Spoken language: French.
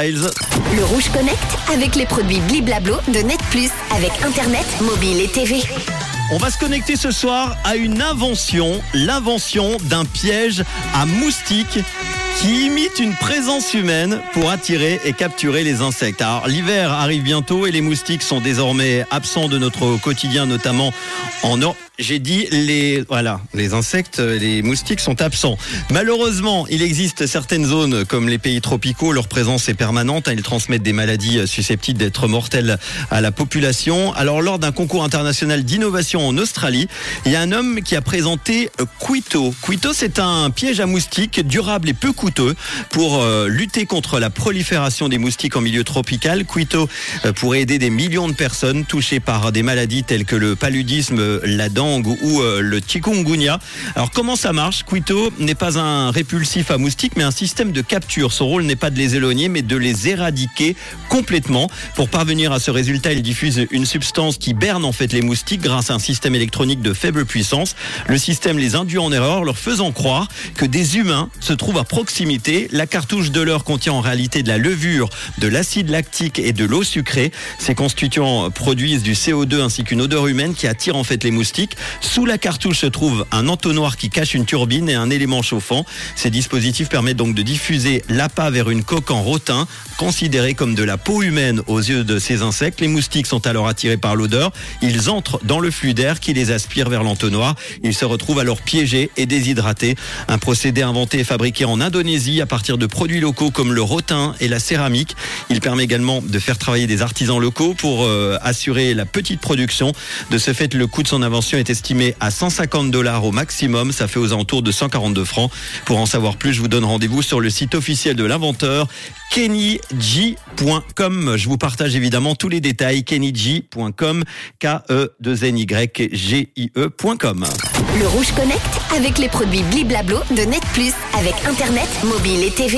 Le Rouge Connect avec les produits Bliblablo de Net Plus avec Internet, mobile et TV. On va se connecter ce soir à une invention, l'invention d'un piège à moustiques qui imite une présence humaine pour attirer et capturer les insectes. Alors l'hiver arrive bientôt et les moustiques sont désormais absents de notre quotidien, notamment en Europe. J'ai dit les voilà, les insectes, les moustiques sont absents. Malheureusement, il existe certaines zones comme les pays tropicaux, leur présence est permanente, ils transmettent des maladies susceptibles d'être mortelles à la population. Alors lors d'un concours international d'innovation en Australie, il y a un homme qui a présenté Quito. Quito, c'est un piège à moustiques durable et peu coûteux pour euh, lutter contre la prolifération des moustiques en milieu tropical. Quito euh, pourrait aider des millions de personnes touchées par des maladies telles que le paludisme, la dent ou euh, le chikungunya. Alors comment ça marche? Quito n'est pas un répulsif à moustiques mais un système de capture. Son rôle n'est pas de les éloigner mais de les éradiquer complètement. Pour parvenir à ce résultat, il diffuse une substance qui berne en fait les moustiques grâce à un système électronique de faible puissance. Le système les induit en erreur leur faisant croire que des humains se trouvent à proximité. La cartouche de l'heure contient en réalité de la levure, de l'acide lactique et de l'eau sucrée. Ces constituants produisent du CO2 ainsi qu'une odeur humaine qui attire en fait les moustiques. Sous la cartouche se trouve un entonnoir qui cache une turbine et un élément chauffant. Ces dispositifs permettent donc de diffuser l'appât vers une coque en rotin, considérée comme de la peau humaine aux yeux de ces insectes. Les moustiques sont alors attirés par l'odeur. Ils entrent dans le flux d'air qui les aspire vers l'entonnoir. Ils se retrouvent alors piégés et déshydratés. Un procédé inventé et fabriqué en Indonésie à partir de produits locaux comme le rotin et la céramique. Il permet également de faire travailler des artisans locaux pour euh, assurer la petite production. De ce fait, le coût de son invention estimé à 150 dollars au maximum. Ça fait aux alentours de 142 francs. Pour en savoir plus, je vous donne rendez-vous sur le site officiel de l'inventeur, kennyg.com. Je vous partage évidemment tous les détails, kennyg.com, K-E-2-N-Y-G-I-E.com. Le Rouge Connect avec les produits Bliblablo de Net Plus avec Internet, mobile et TV.